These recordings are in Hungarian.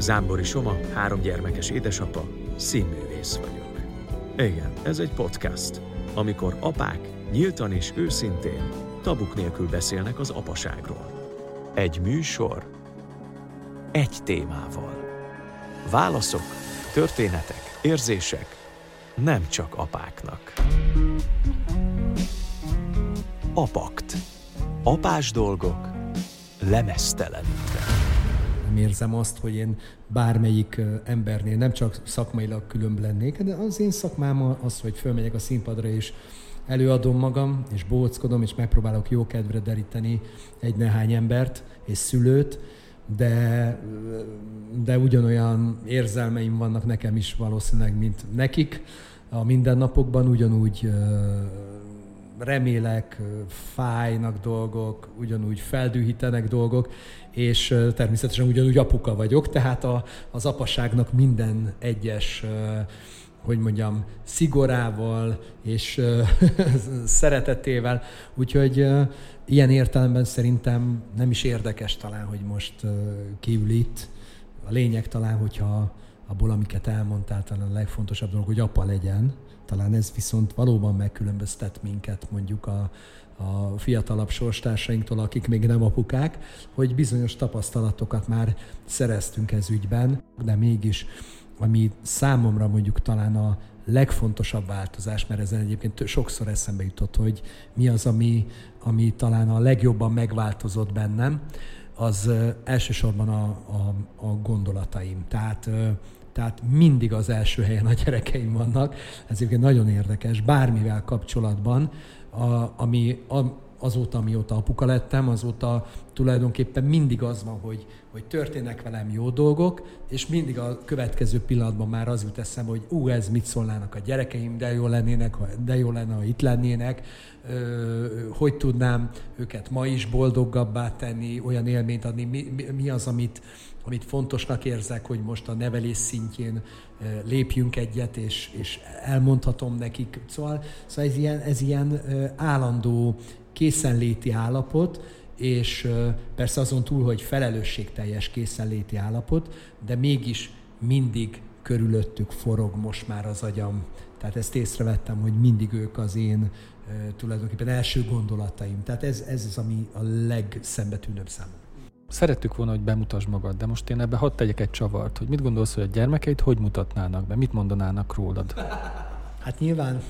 Zámbori Soma, három gyermekes édesapa, színművész vagyok. Igen, ez egy podcast, amikor apák nyíltan és őszintén, tabuk nélkül beszélnek az apaságról. Egy műsor, egy témával. Válaszok, történetek, érzések, nem csak apáknak. Apakt. Apás dolgok lemesztelenítve. Nem érzem azt, hogy én bármelyik embernél nem csak szakmailag különb lennék, de az én szakmám az, hogy fölmegyek a színpadra és előadom magam, és bóckodom, és megpróbálok jó kedvre deríteni egy nehány embert és szülőt, de, de ugyanolyan érzelmeim vannak nekem is valószínűleg, mint nekik. A mindennapokban ugyanúgy remélek, fájnak dolgok, ugyanúgy feldühítenek dolgok, és természetesen ugyanúgy apuka vagyok, tehát a, az apaságnak minden egyes hogy mondjam, szigorával és szeretetével. Úgyhogy ilyen értelemben szerintem nem is érdekes talán, hogy most kiül itt. A lényeg talán, hogyha abból, amiket elmondtál, talán a legfontosabb dolog, hogy apa legyen. Talán ez viszont valóban megkülönböztet minket mondjuk a, a fiatalabb sorstársainktól, akik még nem apukák, hogy bizonyos tapasztalatokat már szereztünk ez ügyben, de mégis ami számomra mondjuk talán a legfontosabb változás, mert ezen egyébként sokszor eszembe jutott, hogy mi az, ami, ami talán a legjobban megváltozott bennem, az elsősorban a, a, a gondolataim. Tehát, tehát mindig az első helyen a gyerekeim vannak. Ez egyébként nagyon érdekes, bármivel kapcsolatban, a, ami, a, azóta, amióta apuka lettem, azóta tulajdonképpen mindig az van, hogy, hogy történnek velem jó dolgok, és mindig a következő pillanatban már az jut eszem, hogy ú, ez mit szólnának a gyerekeim, de jó lennének, de jó lenne, ha itt lennének, hogy tudnám őket ma is boldogabbá tenni, olyan élményt adni, mi, mi az, amit, amit fontosnak érzek, hogy most a nevelés szintjén lépjünk egyet, és, és elmondhatom nekik. Szóval, szóval ez ilyen, ez ilyen állandó készenléti állapot, és persze azon túl, hogy felelősségteljes készenléti állapot, de mégis mindig körülöttük forog most már az agyam. Tehát ezt észrevettem, hogy mindig ők az én tulajdonképpen első gondolataim. Tehát ez, ez az, ami a legszembetűnőbb számomra. Szerettük volna, hogy bemutasd magad, de most én ebbe hadd tegyek egy csavart, hogy mit gondolsz, hogy a gyermekeid hogy mutatnának be, mit mondanának rólad? Hát nyilván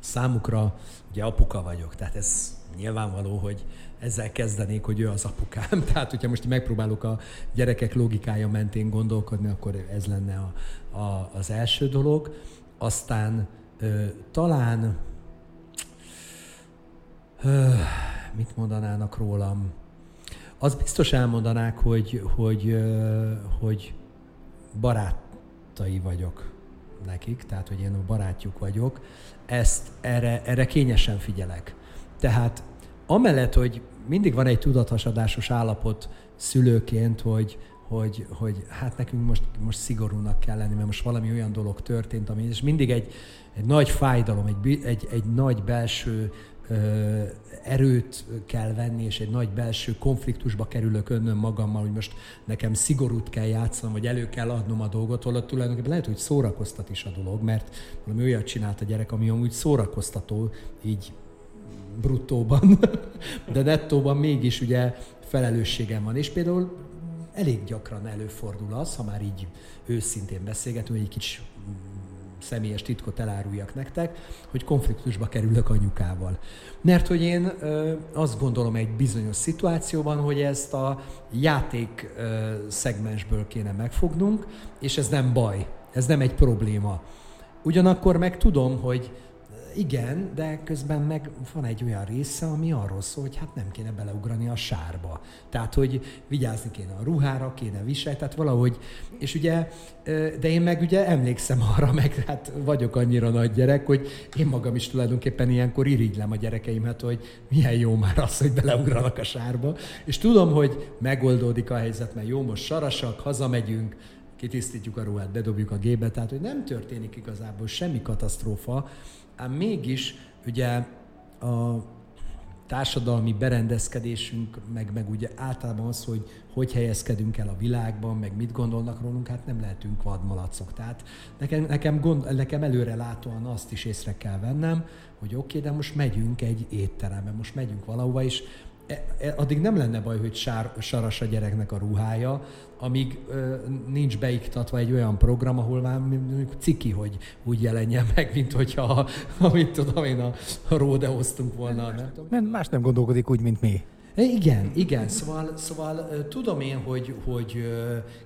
számukra ugye apuka vagyok, tehát ez nyilvánvaló, hogy ezzel kezdenék, hogy ő az apukám. Tehát, hogyha most megpróbálok a gyerekek logikája mentén gondolkodni, akkor ez lenne a, a, az első dolog. Aztán ö, talán ö, mit mondanának rólam? Az biztos elmondanák, hogy, hogy, ö, hogy barátai vagyok nekik, tehát hogy én a barátjuk vagyok, ezt erre, erre kényesen figyelek. Tehát amellett, hogy mindig van egy tudathasadásos állapot szülőként, hogy, hogy, hogy hát nekünk most, most szigorúnak kell lenni, mert most valami olyan dolog történt, ami, és mindig egy, egy nagy fájdalom, egy, egy, egy nagy belső erőt kell venni, és egy nagy belső konfliktusba kerülök önnön magammal, hogy most nekem szigorút kell játszanom, vagy elő kell adnom a dolgot, holott tulajdonképpen lehet, hogy szórakoztat is a dolog, mert valami olyat csinált a gyerek, ami amúgy szórakoztató, így bruttóban, de nettóban mégis ugye felelősségem van. És például elég gyakran előfordul az, ha már így őszintén beszélgetünk, hogy egy kicsi személyes titkot eláruljak nektek, hogy konfliktusba kerülök anyukával. Mert hogy én ö, azt gondolom egy bizonyos szituációban, hogy ezt a játék ö, szegmensből kéne megfognunk, és ez nem baj, ez nem egy probléma. Ugyanakkor meg tudom, hogy igen, de közben meg van egy olyan része, ami arról szól, hogy hát nem kéne beleugrani a sárba. Tehát, hogy vigyázni kéne a ruhára, kéne viselni, tehát valahogy, és ugye, de én meg ugye emlékszem arra, meg hát vagyok annyira nagy gyerek, hogy én magam is tulajdonképpen ilyenkor irigylem a gyerekeimet, hogy milyen jó már az, hogy beleugranak a sárba, és tudom, hogy megoldódik a helyzet, mert jó, most sarasak, hazamegyünk, kitisztítjuk a ruhát, bedobjuk a gépbe, tehát hogy nem történik igazából semmi katasztrófa, ám mégis ugye a, társadalmi berendezkedésünk, meg, meg ugye általában az, hogy hogy helyezkedünk el a világban, meg mit gondolnak rólunk, hát nem lehetünk vadmalacok. Tehát nekem, nekem, gond, nekem előre látóan azt is észre kell vennem, hogy oké, okay, de most megyünk egy étterembe, most megyünk valahova, és addig nem lenne baj, hogy sár, saras a gyereknek a ruhája, amíg ö, nincs beiktatva egy olyan program, ahol már ciki, hogy úgy jelenjen meg, mint hogyha, amit tudom én, a, a ródeoztunk volna. Nem tudom. Más nem gondolkodik úgy, mint mi. Igen, igen. Szóval, szóval tudom én, hogy, hogy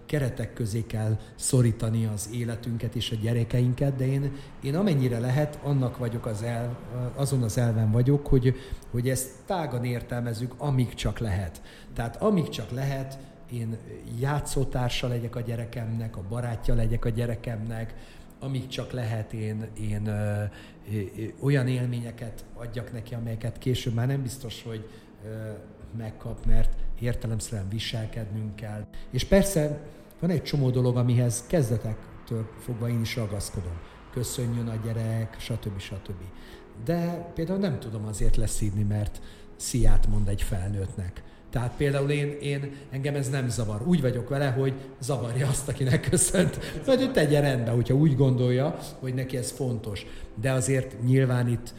keretek közé kell szorítani az életünket és a gyerekeinket, de én, én amennyire lehet, annak vagyok az el, azon az elven vagyok, hogy, hogy ezt tágan értelmezzük, amíg csak lehet. Tehát amíg csak lehet, én játszótársa legyek a gyerekemnek, a barátja legyek a gyerekemnek, amíg csak lehet, én, én ö, ö, olyan élményeket adjak neki, amelyeket később már nem biztos, hogy ö, megkap, mert értelemszerűen viselkednünk kell. És persze van egy csomó dolog, amihez kezdetektől fogva én is ragaszkodom. Köszönjön a gyerek, stb. stb. De például nem tudom azért leszídni, mert sziát mond egy felnőttnek. Tehát például én, én, engem ez nem zavar. Úgy vagyok vele, hogy zavarja azt, akinek köszönt. Vagy hogy tegye rendbe, hogyha úgy gondolja, hogy neki ez fontos. De azért nyilván itt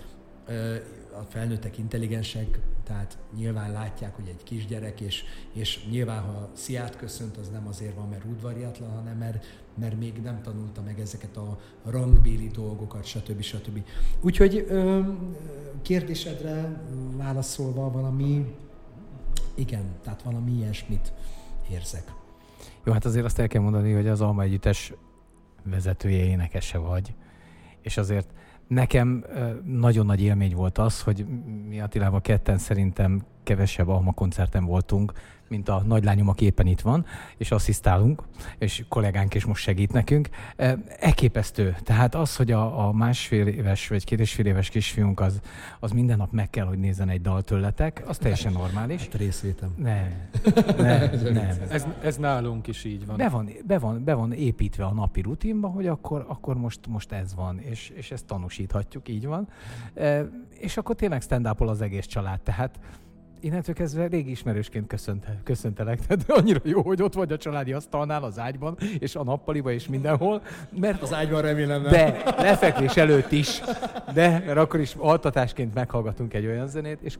a felnőttek intelligensek, tehát nyilván látják, hogy egy kisgyerek, és, és nyilván, ha sziát köszönt, az nem azért van, mert udvariatlan, hanem mert, mert még nem tanulta meg ezeket a rangbéli dolgokat, stb. stb. Úgyhogy kérdésedre válaszolva valami, igen, tehát valami ilyesmit érzek. Jó, hát azért azt el kell mondani, hogy az Alma Együttes vezetője, énekese vagy, és azért Nekem nagyon nagy élmény volt az, hogy mi Attilával ketten szerintem kevesebb Alma koncerten voltunk, mint a nagylányom, aki éppen itt van, és asszisztálunk, és kollégánk is most segít nekünk. Elképesztő. Tehát az, hogy a, a másfél éves vagy két és fél éves kisfiunk az, az minden nap meg kell, hogy nézzen egy dal tőletek, az teljesen normális. Hát részvétem. Nem. Nem, nem. Ez, ez nálunk is így van. Be van, be van, be van építve a napi rutinba, hogy akkor, akkor most, most ez van, és, és ezt tanúsíthatjuk, így van. E, és akkor tényleg stand az egész család. Tehát innentől kezdve rég ismerősként köszönt, köszöntelek. Tehát annyira jó, hogy ott vagy a családi asztalnál, az ágyban, és a nappaliba, és mindenhol. Mert az ágyban remélem nem. De, lefekvés előtt is. De, mert akkor is altatásként meghallgatunk egy olyan zenét, és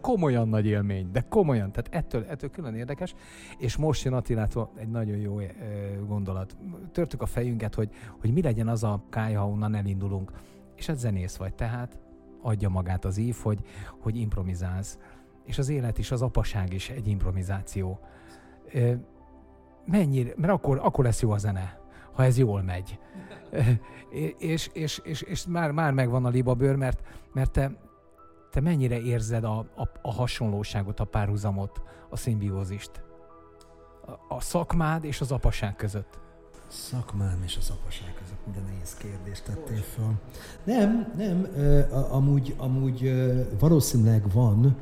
komolyan nagy élmény, de komolyan, tehát ettől, ettől külön érdekes, és most jön Attilától egy nagyon jó gondolat. Törtük a fejünket, hogy, hogy mi legyen az a kája, onnan elindulunk, és ez zenész vagy, tehát adja magát az ív, hogy, hogy improvizálsz és az élet is, az apaság is egy improvizáció. Mennyire, mert akkor, akkor lesz jó a zene, ha ez jól megy. és, és, és, és már, már megvan a libabőr, mert, mert te, te mennyire érzed a, a, a hasonlóságot, a párhuzamot, a szimbiózist a, a szakmád és az apaság között? Szakmám és az apaság között minden nehéz kérdést tettél fel. Nem, nem, amúgy, amúgy valószínűleg van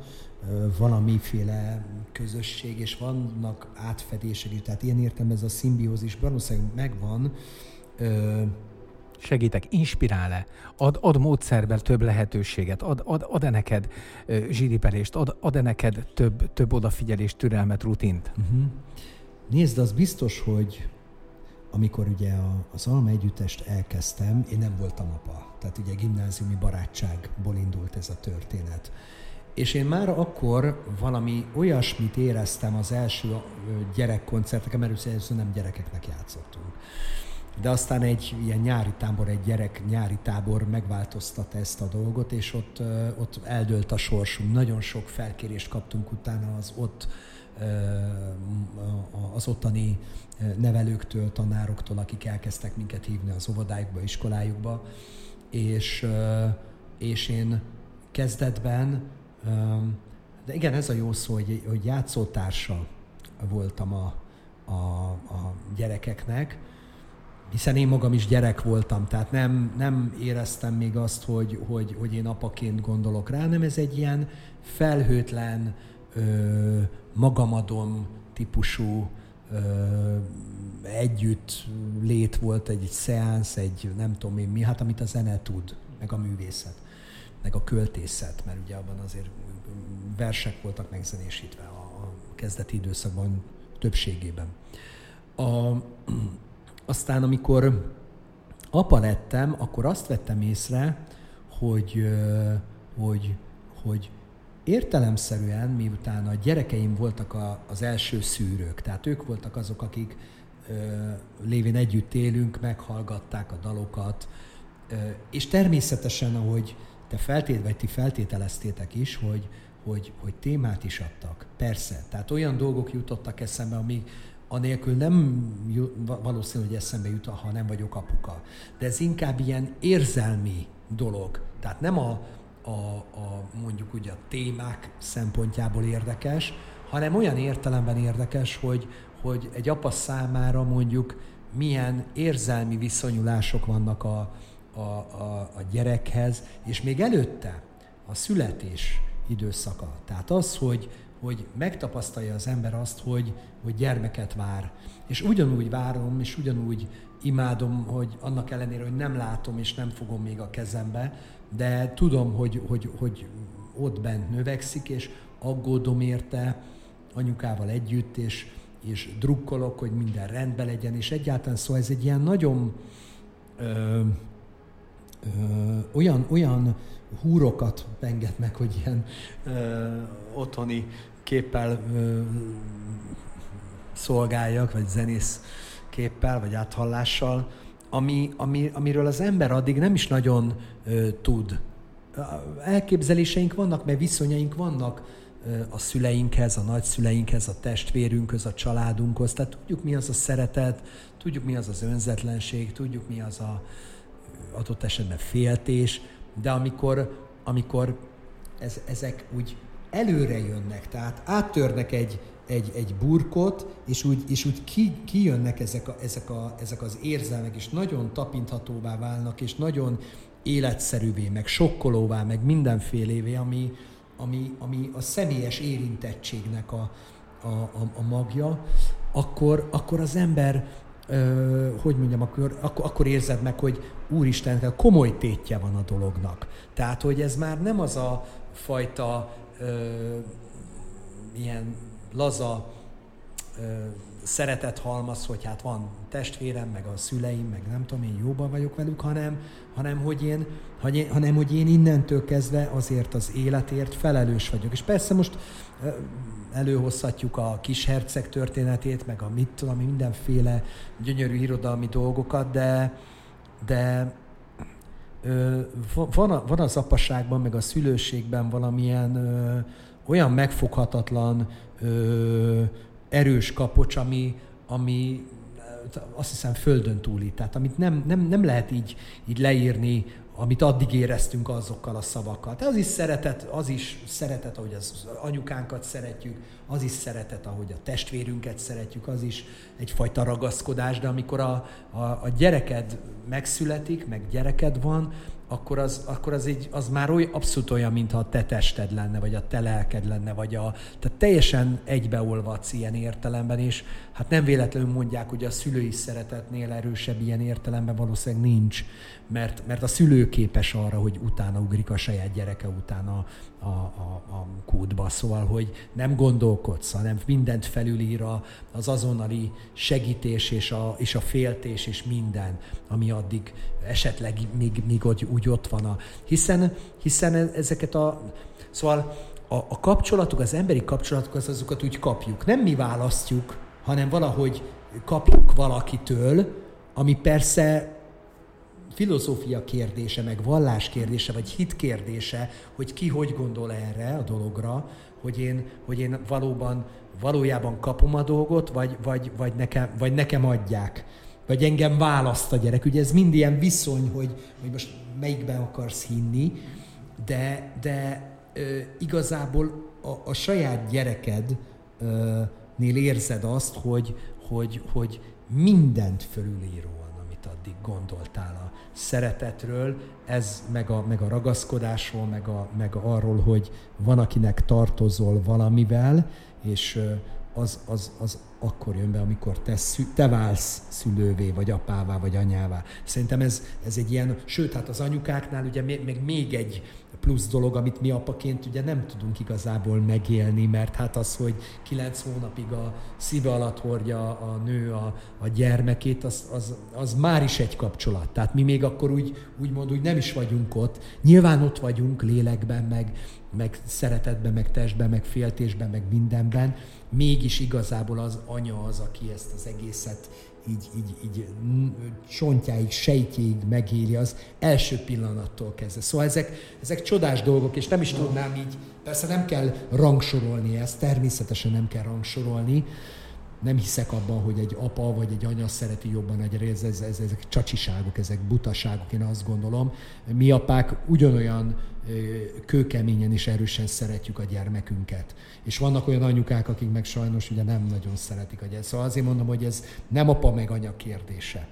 valamiféle közösség, és vannak átfedések is, tehát ilyen értem ez a szimbiózis valószínűleg megvan. Segítek, inspirál-e? Ad, ad módszerben több lehetőséget? Ad, ad, ad-e neked zsíripelést? Ad, ad-e neked több, több odafigyelést, türelmet, rutint? Uh-huh. Nézd, az biztos, hogy amikor ugye az Alma Együttest elkezdtem, én nem voltam apa. Tehát ugye gimnáziumi barátságból indult ez a történet. És én már akkor valami olyasmit éreztem az első gyerekkoncerteken, mert először nem gyerekeknek játszottunk. De aztán egy ilyen nyári tábor, egy gyerek nyári tábor megváltoztatta ezt a dolgot, és ott, ott eldőlt a sorsunk. Nagyon sok felkérést kaptunk utána az ott az ottani nevelőktől, tanároktól, akik elkezdtek minket hívni az óvodájukba, iskolájukba, és, és én kezdetben de igen, ez a jó szó, hogy, hogy játszótársa voltam a, a, a gyerekeknek, hiszen én magam is gyerek voltam, tehát nem, nem éreztem még azt, hogy, hogy, hogy én apaként gondolok rá, nem ez egy ilyen felhőtlen, magamadom típusú ö, együtt lét volt, egy, egy szeánsz, egy nem tudom én mi, hát amit a zene tud, meg a művészet meg a költészet, mert ugye abban azért versek voltak megzenésítve a, a kezdeti időszakban többségében. A, aztán amikor apa lettem, akkor azt vettem észre, hogy, hogy, hogy értelemszerűen, miután a gyerekeim voltak a, az első szűrők, tehát ők voltak azok, akik lévén együtt élünk, meghallgatták a dalokat, és természetesen, ahogy te feltét, vagy ti feltételeztétek is, hogy, hogy, hogy témát is adtak. Persze, tehát olyan dolgok jutottak eszembe, amik anélkül nem valószínű, hogy eszembe jut, ha nem vagyok apuka. De ez inkább ilyen érzelmi dolog. Tehát nem a, a, a mondjuk ugye a témák szempontjából érdekes, hanem olyan értelemben érdekes, hogy, hogy egy apa számára mondjuk milyen érzelmi viszonyulások vannak a, a, a, a gyerekhez, és még előtte a születés időszaka. Tehát az, hogy, hogy megtapasztalja az ember azt, hogy, hogy gyermeket vár. És ugyanúgy várom, és ugyanúgy imádom, hogy annak ellenére, hogy nem látom, és nem fogom még a kezembe, de tudom, hogy, hogy, hogy ott bent növekszik, és aggódom érte anyukával együtt, és, és drukkolok, hogy minden rendben legyen, és egyáltalán szóval ez egy ilyen nagyon ö, olyan, olyan húrokat enged meg, hogy ilyen ö, otthoni képpel ö, szolgáljak, vagy zenész képpel, vagy áthallással, ami, ami, amiről az ember addig nem is nagyon ö, tud. Elképzeléseink vannak, mert viszonyaink vannak ö, a szüleinkhez, a nagyszüleinkhez, a testvérünkhöz, a családunkhoz. Tehát tudjuk, mi az a szeretet, tudjuk, mi az az önzetlenség, tudjuk, mi az a adott esetben féltés, de amikor, amikor ez, ezek úgy előre jönnek, tehát áttörnek egy, egy, egy burkot, és úgy, és úgy ki, kijönnek ezek, a, ezek, a, ezek az érzelmek, és nagyon tapinthatóvá válnak, és nagyon életszerűvé, meg sokkolóvá, meg mindenfélévé, ami, ami, ami a személyes érintettségnek a, a, a, a magja, akkor, akkor az ember, hogy mondjam, akkor, akkor, akkor érzed meg, hogy Úristen, komoly tétje van a dolognak. Tehát, hogy ez már nem az a fajta ö, ilyen laza ö, szeretet halmaz, hogy hát van testvérem, meg a szüleim, meg nem tudom, én jóban vagyok velük, hanem, hanem, hogy én, hanem hogy én innentől kezdve azért az életért felelős vagyok. És persze most előhozhatjuk a kis herceg történetét, meg a mit tudom, mindenféle gyönyörű irodalmi dolgokat, de, de ö, van, a, van az apaságban, meg a szülőségben valamilyen ö, olyan megfoghatatlan ö, erős kapocs, ami, ami azt hiszem földön túli, tehát amit nem, nem, nem lehet így, így leírni, amit addig éreztünk azokkal a szavakkal. Tehát az is szeretet, az is szeretet, ahogy az anyukánkat szeretjük, az is szeretet, ahogy a testvérünket szeretjük, az is egyfajta ragaszkodás, de amikor a, a, a gyereked megszületik, meg gyereked van, akkor az, akkor az, így, az már oly, abszolút olyan, mintha a te tested lenne, vagy a te lelked lenne, vagy a, tehát teljesen egybeolvadsz ilyen értelemben, és hát nem véletlenül mondják, hogy a szülői szeretetnél erősebb ilyen értelemben valószínűleg nincs, mert, mert a szülő képes arra, hogy utána ugrik a saját gyereke utána a, a, a kútba, szóval, hogy nem gondolkodsz, hanem mindent felülír az azonnali segítés és a, és a féltés és minden, ami addig esetleg még, még úgy ott van. A, hiszen, hiszen ezeket a... Szóval a, a kapcsolatok, az emberi kapcsolatok, az azokat úgy kapjuk. Nem mi választjuk, hanem valahogy kapjuk valakitől, ami persze filozófia kérdése, meg vallás kérdése, vagy hit kérdése, hogy ki hogy gondol erre a dologra, hogy én, hogy én valóban, valójában kapom a dolgot, vagy, vagy, vagy, nekem, vagy nekem adják. Vagy engem választ a gyerek. Ugye ez mind ilyen viszony, hogy, hogy most melyikben akarsz hinni, de, de ö, igazából a, a saját gyerekednél érzed azt, hogy, hogy, hogy mindent fölülíró addig gondoltál a szeretetről, ez meg a, meg a ragaszkodásról, meg, a, meg arról, hogy van, akinek tartozol valamivel, és az, az, az akkor jön be, amikor te, szü, te válsz szülővé, vagy apává, vagy anyává. Szerintem ez, ez egy ilyen, sőt, hát az anyukáknál ugye még, még egy plusz dolog, amit mi apaként ugye nem tudunk igazából megélni, mert hát az, hogy kilenc hónapig a szíve alatt hordja a nő a, a gyermekét, az, az, az már is egy kapcsolat. Tehát mi még akkor úgy, úgymond úgy nem is vagyunk ott. Nyilván ott vagyunk lélekben, meg, meg szeretetben, meg testben, meg féltésben, meg mindenben, mégis igazából az anya az, aki ezt az egészet így, így, így csontjáig, sejtjéig megéli az első pillanattól kezdve. Szóval ezek, ezek csodás dolgok, és nem is tudnám így, persze nem kell rangsorolni ezt, természetesen nem kell rangsorolni, nem hiszek abban, hogy egy apa vagy egy anya szereti jobban egy rész, ez, ez, ezek csacsiságok, ezek butaságok, én azt gondolom. Mi apák ugyanolyan kőkeményen és erősen szeretjük a gyermekünket. És vannak olyan anyukák, akik meg sajnos ugye nem nagyon szeretik a gyermeket. Szóval azért mondom, hogy ez nem apa meg anya kérdése.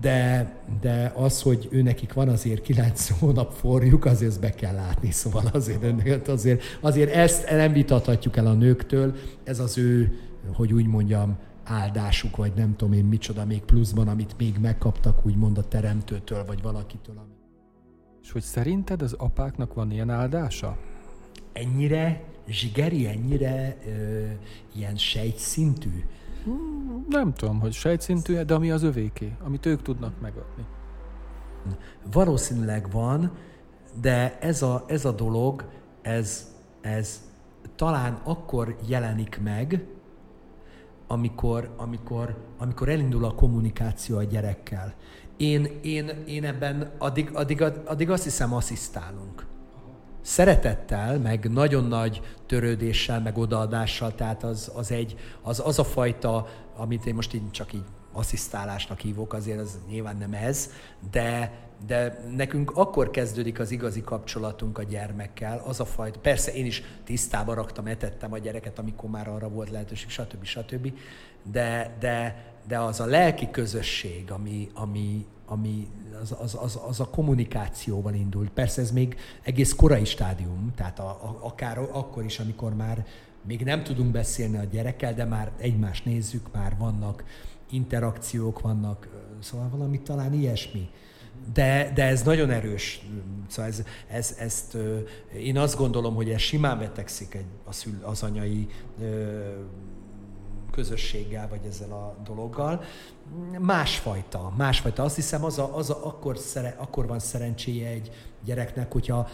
De, de az, hogy ő nekik van azért kilenc hónap forjuk, azért ezt be kell látni. Szóval azért, azért, azért ezt nem vitathatjuk el a nőktől, ez az ő hogy úgy mondjam, áldásuk, vagy nem tudom én micsoda még pluszban, amit még megkaptak, úgymond a teremtőtől, vagy valakitől. És hogy szerinted az apáknak van ilyen áldása? Ennyire zsigeri, ennyire ö, ilyen sejtszintű? Nem tudom, hogy sejtszintű, de ami az övéké, amit ők tudnak megadni. Valószínűleg van, de ez a, ez a dolog, ez, ez talán akkor jelenik meg, amikor, amikor, amikor elindul a kommunikáció a gyerekkel. Én, én, én ebben addig, addig, addig azt hiszem asszisztálunk. Szeretettel, meg nagyon nagy törődéssel, meg odaadással, tehát az, az, egy, az, az a fajta, amit én most így csak így asszisztálásnak hívok, azért az nyilván nem ez, de, de nekünk akkor kezdődik az igazi kapcsolatunk a gyermekkel, az a fajta, persze én is tisztába raktam, etettem a gyereket, amikor már arra volt lehetőség, stb. stb. De, de, de az a lelki közösség, ami, ami, ami az, az, az, az a kommunikációval indult. Persze ez még egész korai stádium, tehát a, a, akár akkor is, amikor már még nem tudunk beszélni a gyerekkel, de már egymást nézzük, már vannak interakciók, vannak, szóval valami talán ilyesmi de, de ez nagyon erős. Szóval ez, ez, ezt, én azt gondolom, hogy ez simán vetekszik egy, a szül, az anyai közösséggel, vagy ezzel a dologgal. Másfajta, másfajta. Azt hiszem, az, a, az a, akkor, szere, akkor van szerencséje egy gyereknek, hogyha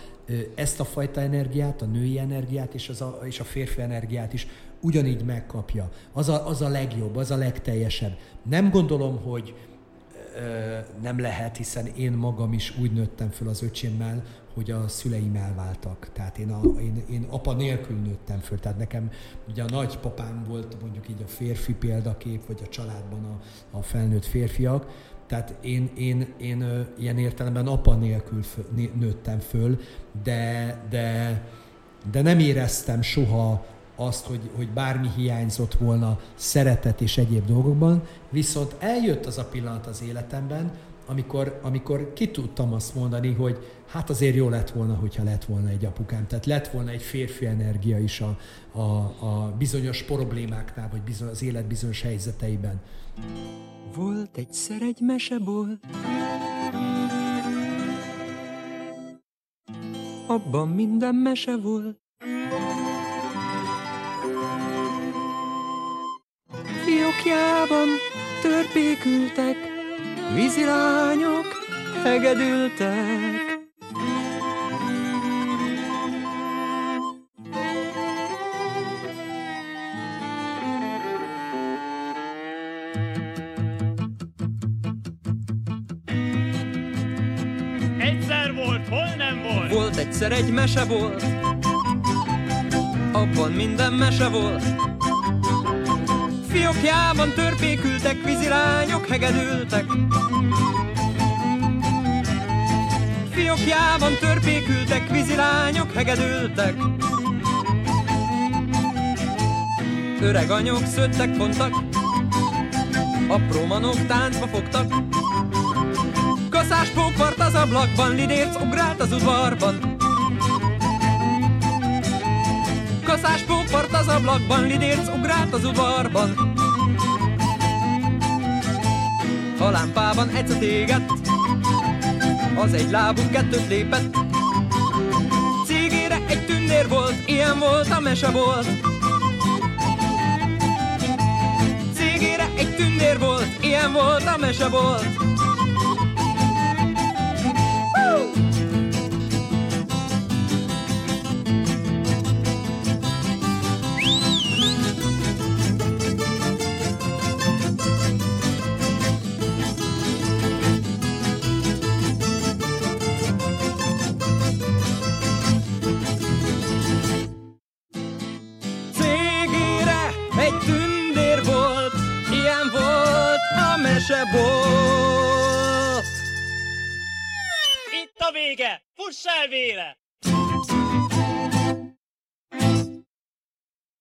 ezt a fajta energiát, a női energiát és, az a, és a férfi energiát is ugyanígy megkapja. Az a, az a legjobb, az a legteljesebb. Nem gondolom, hogy, nem lehet, hiszen én magam is úgy nőttem föl az öcsémmel, hogy a szüleim elváltak. Tehát én, a, én, én apa nélkül nőttem föl. Tehát nekem ugye a nagypapám volt mondjuk így a férfi példakép, vagy a családban a, a felnőtt férfiak. Tehát én, én, én ilyen értelemben apa nélkül föl, nőttem föl, de, de, de nem éreztem soha azt, hogy, hogy bármi hiányzott volna szeretet és egyéb dolgokban, viszont eljött az a pillanat az életemben, amikor, amikor ki tudtam azt mondani, hogy hát azért jó lett volna, hogyha lett volna egy apukám. Tehát lett volna egy férfi energia is a, a, a bizonyos problémáknál, vagy bizony, az élet bizonyos helyzeteiben. Volt egyszer egy mesebolt, abban minden mese volt. Fiókjában törpékültek, vízilányok hegedültek. Egyszer volt, hol nem volt? Volt egyszer egy mese volt, abban minden mese volt. Fiókjában törpékültek, vízilányok hegedültek. Fiókjában törpékültek, vízilányok hegedültek. Öreg anyok szöttek, fontak, apró manok táncba fogtak. Kaszás pókvart az ablakban, lidérc ugrált az udvarban. Kaszás pókvart az ablakban, lidérc ugrált az udvarban. A lámpában egyszer tégett, az egy lábú kettőt lépett. tündér volt, ilyen volt, a mese volt. Cégére egy tündér volt, ilyen volt, a mese volt.